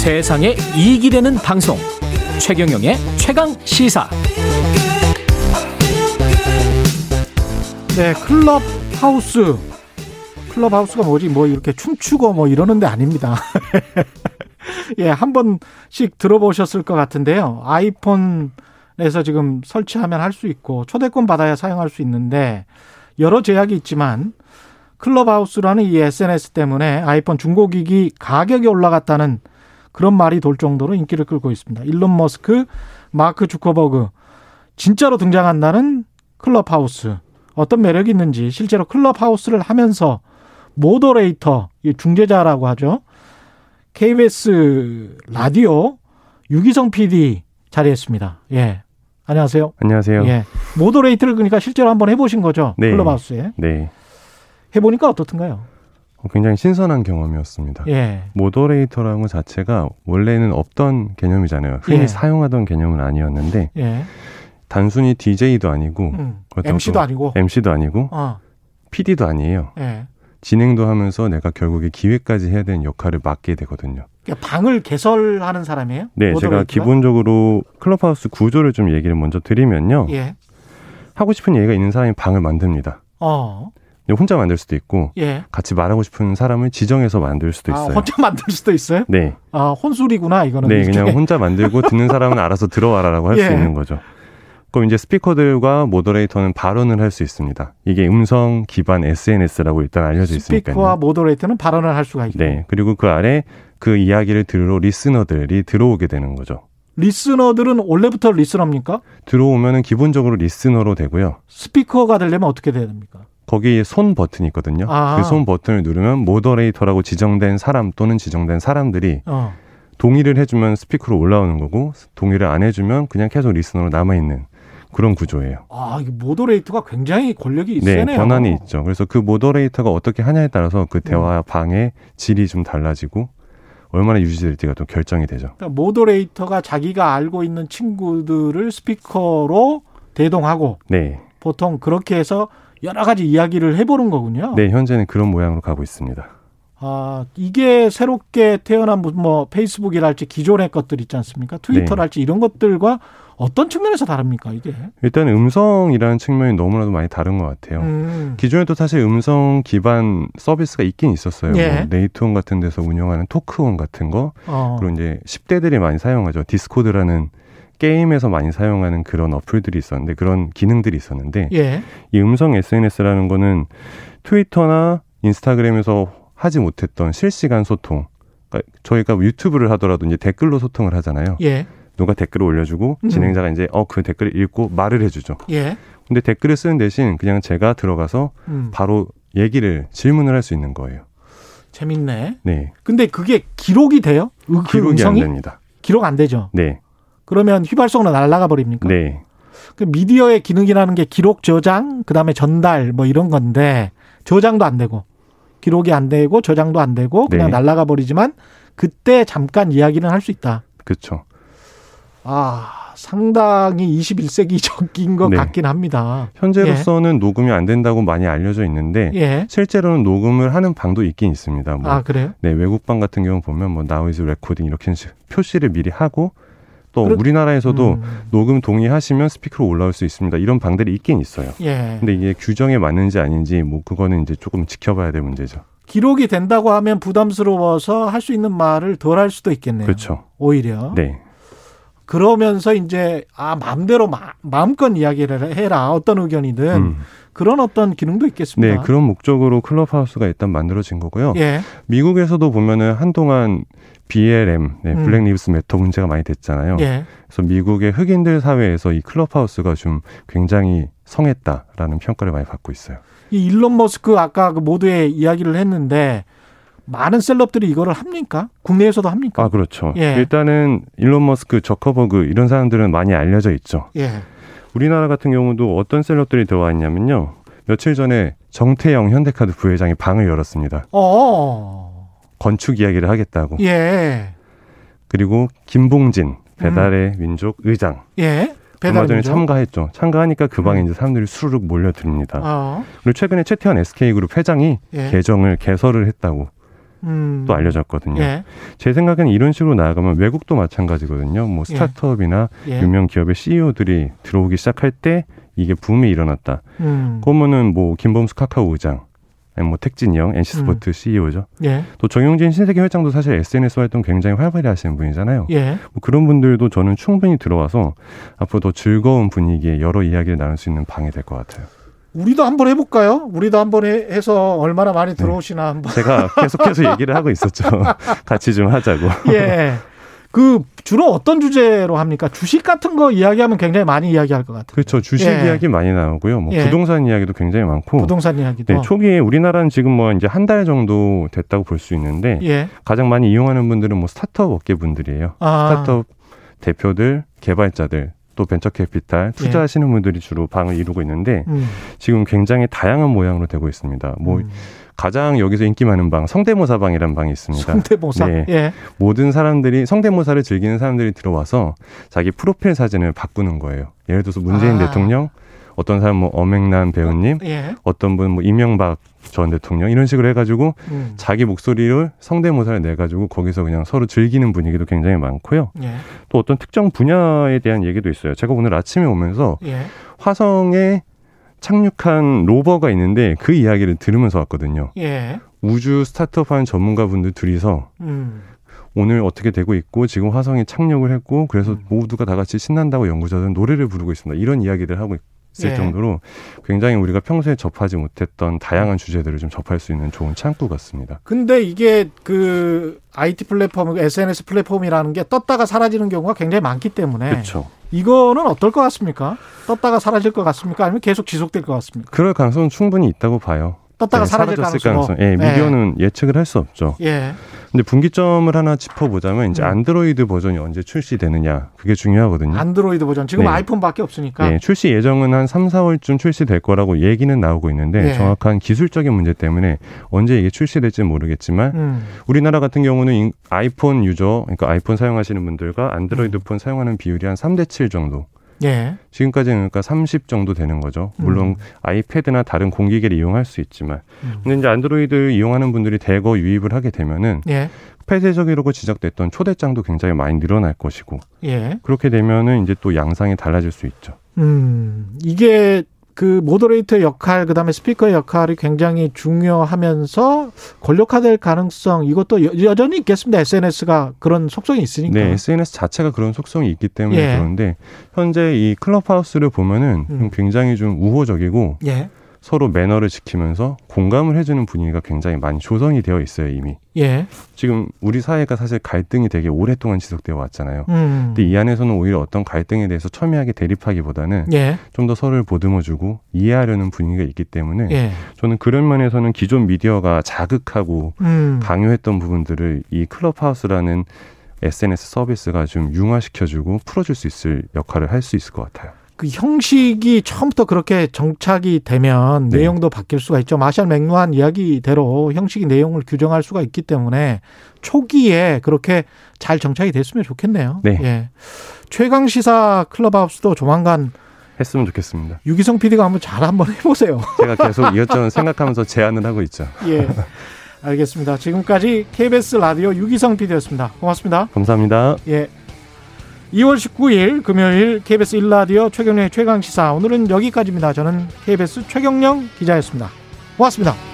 세상에 이익이 되는 방송. 최경영의 최강 시사. 네 클럽 하우스. 클럽 하우스가 뭐지? 뭐 이렇게 춤추고 뭐 이러는 데 아닙니다. 예, 한 번씩 들어보셨을 것 같은데요. 아이폰에서 지금 설치하면 할 수 있고 초대권 받아야 사용할 수 있는데 여러 제약이 있지만 클럽하우스라는 이 SNS 때문에 아이폰 중고기기 가격이 올라갔다는 그런 말이 돌 정도로 인기를 끌고 있습니다. 일론 머스크, 마크 주커버그 진짜로 등장한다는 클럽하우스 어떤 매력이 있는지 실제로 클럽하우스를 하면서 moderator, 중재자라고 하죠. KBS 라디오 유기성 PD 자리했습니다. 예. 안녕하세요. 안녕하세요. 예. moderator를 그러니까 실제로 한번 해보신 거죠? 네. 클럽하우스에. 네. 해보니까 어떻던가요? 어, 굉장히 신선한 경험이었습니다. 예. 모더레이터라는 것 자체가 원래는 없던 개념이잖아요. 흔히 예. 사용하던 개념은 아니었는데 예. 단순히 DJ도 아니고 음. MC도 아니고 MC도 아니고 어. PD도 아니에요. 예. 진행도 하면서 내가 결국에 기획까지 해야 되는 역할을 맡게 되거든요. 그러니까 방을 개설하는 사람이에요? 네, 제가 기본적으로 클럽하우스 구조를 좀 얘기를 먼저 드리면요. 예. 하고 싶은 얘기가 있는 사람이 방을 만듭니다. 어. 혼자 만들 수도 있고 예. 같이 말하고 싶은 사람을 지정해서 만들 수도 아, 있어요. 아, 혼자 만들 수도 있어요? 네. 아 혼술이구나 이거는. 네, 그냥 혼자 만들고 듣는 사람은 알아서 들어와라라고 할수 예. 있는 거죠. 그럼 이제 스피커들과 moderator는 발언을 할 수 있습니다. 이게 음성 기반 SNS라고 일단 알려져 있으니까요. 스피커와 moderator는 발언을 할 수가 있고. 네. 그리고 그 아래 그 이야기를 들으러 listener들이 들어오게 되는 거죠. listener들은 원래부터 listener입니까? 들어오면은 기본적으로 listener로 되고요. 스피커가 되려면 어떻게 돼야 됩니까? 거기에 손 버튼이 있거든요. 아. 그손 버튼을 누르면 moderator라고 지정된 사람 또는 지정된 사람들이 어. 동의를 해주면 스피커로 올라오는 거고 동의를 안 해주면 그냥 계속 listener로 남아 있는 그런 구조예요. 아, 이 moderator가 굉장히 권력이 네, 세네요. 권한이 있죠. 그래서 그 moderator가 어떻게 하냐에 따라서 그 대화 음. 방의 질이 좀 달라지고 얼마나 유지될지가 또 결정이 되죠. 그러니까 moderator가 자기가 알고 있는 친구들을 스피커로 대동하고 네. 보통 그렇게 해서 여러 가지 이야기를 해보는 거군요. 네, 현재는 그런 모양으로 가고 있습니다. 아, 이게 새롭게 태어난 뭐 페이스북이랄지 기존의 것들 있지 않습니까? 트위터랄지 네. 이런 것들과 어떤 측면에서 다릅니까 이게? 일단 음성이라는 측면이 너무나도 많이 다른 것 같아요. 음. 기존에도 사실 음성 기반 서비스가 있긴 있었어요. 예. 뭐 네이트온 같은 데서 운영하는 토크온 같은 거 어. 그리고 이제 10대들이 많이 사용하죠. 디스코드라는 게임에서 많이 사용하는 그런 어플들이 있었는데 그런 기능들이 있었는데 예. 이 음성 SNS라는 거는 트위터나 인스타그램에서 하지 못했던 실시간 소통. 그러니까 저희가 유튜브를 하더라도 이제 댓글로 소통을 하잖아요. 예. 누가 댓글을 올려주고 음. 진행자가 이제 어 그 댓글을 읽고 말을 해주죠. 예. 근데 댓글을 쓰는 대신 그냥 제가 들어가서 음. 바로 얘기를 질문을 할 수 있는 거예요. 재밌네. 네. 근데 그게 기록이 돼요? 그 기록이 음성이? 안 됩니다. 기록 안 되죠. 네. 그러면 휘발성으로 날아가 버립니까? 네. 그 미디어의 기능이라는 게 기록 저장, 그다음에 전달 뭐 이런 건데 저장도 안 되고 기록이 안 되고 저장도 안 되고 그냥 네. 날아가 버리지만 그때 잠깐 이야기는 할 수 있다. 그렇죠. 아, 상당히 21세기적인 것 네. 같긴 합니다. 현재로서는 예. 녹음이 안 된다고 많이 알려져 있는데 예. 실제로는 녹음을 하는 방도 있긴 있습니다. 뭐, 아, 그래요? 네, 외국 방 같은 경우 보면 뭐 now is recording 이렇게 표시를 미리 하고 또 그렇... 우리나라에서도 음. 녹음 동의하시면 스피커로 올라올 수 있습니다. 이런 방들이 있긴 있어요. 예. 근데 이게 규정에 맞는지 아닌지 뭐 그거는 이제 조금 지켜봐야 될 문제죠. 기록이 된다고 하면 부담스러워서 할 수 있는 말을 덜 할 수도 있겠네요. 그렇죠. 오히려. 네. 그러면서 이제 아 마음대로 마, 마음껏 이야기를 해라 어떤 의견이든 음. 그런 어떤 기능도 있겠습니다. 네, 그런 목적으로 클럽하우스가 일단 만들어진 거고요. 예. 미국에서도 보면은 한동안 BLM, 네, 음. Black Lives Matter 문제가 많이 됐잖아요. 예. 그래서 미국의 흑인들 사회에서 이 클럽하우스가 좀 굉장히 성했다라는 평가를 많이 받고 있어요. 이 일론 머스크 아까 그 모두의 이야기를 했는데 많은 셀럽들이 이거를 합니까? 국내에서도 합니까? 아, 그렇죠. 예. 일단은 일론 머스크, 저커버그 이런 사람들은 많이 알려져 있죠. 예. 우리나라 같은 경우도 어떤 셀럽들이 들어와 있냐면요. 며칠 전에 정태영 현대카드 부회장이 방을 열었습니다. 어 건축 이야기를 하겠다고. 예. 그리고 김봉진 배달의 음. 민족 의장. 예. 얼마 전에 참가했죠. 참가하니까 그 방에 음. 이제 사람들이 수르륵 몰려듭니다. 어. 그리고 최근에 최태원 SK그룹 회장이 예. 계정을 개설을 했다고 음. 또 알려졌거든요. 예. 제 생각에는 이런 식으로 나아가면 외국도 마찬가지거든요. 뭐 예. 스타트업이나 예. 유명 기업의 CEO들이 들어오기 시작할 때 이게 붐이 일어났다. 음. 그러면은 뭐 김범수 카카오 의장 뭐 택진영 NC스포츠 음. CEO죠. 예. 또 정용진 신세계 회장도 사실 SNS 활동 굉장히 활발히 하시는 분이잖아요. 예. 뭐 그런 분들도 저는 충분히 들어와서 앞으로 더 즐거운 분위기에 여러 이야기를 나눌 수 있는 방이 될 것 같아요. 우리도 한번 해볼까요? 우리도 한번 해 서 얼마나 많이 네. 들어오시나 한번. 제가 계속해서 얘기를 하고 있었죠. 같이 좀 하자고. 예. 그 주로 어떤 주제로 합니까? 주식 같은 거 이야기하면 굉장히 많이 이야기할 것 같아요. 그렇죠. 주식 예. 이야기 많이 나오고요. 뭐 예. 부동산 이야기도 굉장히 많고. 부동산 이야기도. 네, 초기에 우리나라는 지금 뭐 이제 한 달 정도 됐다고 볼 수 있는데 예. 가장 많이 이용하는 분들은 뭐 스타트업 업계 분들이에요. 아. 스타트업 대표들, 개발자들 또 벤처 캐피탈 투자하시는 예. 분들이 주로 방을 이루고 있는데 음. 지금 굉장히 다양한 모양으로 되고 있습니다. 뭐 음. 가장 여기서 인기 많은 방 성대모사 방이라는 방이 있습니다. 성대모사. 네. 예. 모든 사람들이 성대모사를 즐기는 사람들이 들어와서 자기 프로필 사진을 바꾸는 거예요. 예를 들어서 문재인 아. 대통령, 어떤 사람 뭐 엄앵란 배우님, 어, 예. 어떤 분 뭐 이명박 전 대통령 이런 식으로 해가지고 음. 자기 목소리를 성대모사를 내가지고 거기서 그냥 서로 즐기는 분위기도 굉장히 많고요. 예. 또 어떤 특정 분야에 대한 얘기도 있어요. 제가 오늘 아침에 오면서 예. 화성에 착륙한 로버가 있는데 그 이야기를 들으면서 왔거든요. 예. 우주 스타트업 하는 전문가분들 둘이서 음. 오늘 어떻게 되고 있고 지금 화성에 착륙을 했고 그래서 음. 모두가 다 같이 신난다고 연구자들은 노래를 부르고 있습니다. 이런 이야기를 하고 있 을 예. 정도로 굉장히 우리가 평소에 접하지 못했던 다양한 주제들을 좀 접할 수 있는 좋은 창구 같습니다. 근데 이게 그 IT 플랫폼, SNS 플랫폼이라는 게 떴다가 사라지는 경우가 굉장히 많기 때문에 그렇죠. 이거는 어떨 것 같습니까? 떴다가 사라질 것 같습니까? 아니면 계속 지속될 것 같습니까? 그럴 가능성은 충분히 있다고 봐요. 떴다가 네, 사라질 가능성. 예, 미디어는 예. 예측을 할 수 없죠. 예. 근데 분기점을 하나 짚어보자면 이제 음. 안드로이드 버전이 언제 출시되느냐 그게 중요하거든요. 안드로이드 버전 지금 네. 아이폰밖에 없으니까. 네, 출시 예정은 한 3, 4월쯤 출시될 거라고 얘기는 나오고 있는데 네. 정확한 기술적인 문제 때문에 언제 이게 출시될지 모르겠지만 음. 우리나라 같은 경우는 아이폰 유저 그러니까 아이폰 사용하시는 분들과 안드로이드 음. 폰 사용하는 비율이 한 3대 7 정도. 예. 지금까지는 그러니까 30 정도 되는 거죠. 물론 음. 아이패드나 다른 공기계를 이용할 수 있지만. 음. 근데 이제 안드로이드 이용하는 분들이 대거 유입을 하게 되면은 예. 폐쇄적이라고 지적됐던 초대장도 굉장히 많이 늘어날 것이고. 예. 그렇게 되면은 이제 또 양상이 달라질 수 있죠. 음. 이게 그 모더레이터 역할 그 다음에 스피커의 역할이 굉장히 중요하면서 권력화될 가능성 이것도 여, 전히 있겠습니다. SNS가 그런 속성이 있으니까. 네, SNS 자체가 그런 속성이 있기 때문에 예. 그런데 현재 이 클럽하우스를 보면은 음. 굉장히 좀 우호적이고 예. 서로 매너를 지키면서 공감을 해주는 분위기가 굉장히 많이 조성이 되어 있어요 이미. 예. 지금 우리 사회가 사실 갈등이 되게 오랫동안 지속되어 왔잖아요. 음. 근데 이 안에서는 오히려 어떤 갈등에 대해서 첨예하게 대립하기보다는 예. 좀더 서로를 보듬어주고 이해하려는 분위기가 있기 때문에 예. 저는 그런 면에서는 기존 미디어가 자극하고 음. 강요했던 부분들을 이 클럽하우스라는 SNS 서비스가 좀 융화시켜주고 풀어줄 수 있을 역할을 할 수 있을 것 같아요. 그 형식이 처음부터 그렇게 정착이 되면 네. 내용도 바뀔 수가 있죠. 마샬 맥루한 이야기대로 형식이 내용을 규정할 수가 있기 때문에 초기에 그렇게 잘 정착이 됐으면 좋겠네요. 네. 예. 최강 시사 클럽하우스도 조만간 했으면 좋겠습니다. 유기성 PD가 한번 잘 한번 해보세요. 제가 계속 이것저것 생각하면서 제안을 하고 있죠. 예. 알겠습니다. 지금까지 KBS 라디오 유기성 PD였습니다. 고맙습니다. 감사합니다. 예. 2월 19일 금요일 KBS 1라디오 최경령의 최강시사 오늘은 여기까지입니다. 저는 KBS 최경령 기자였습니다. 고맙습니다.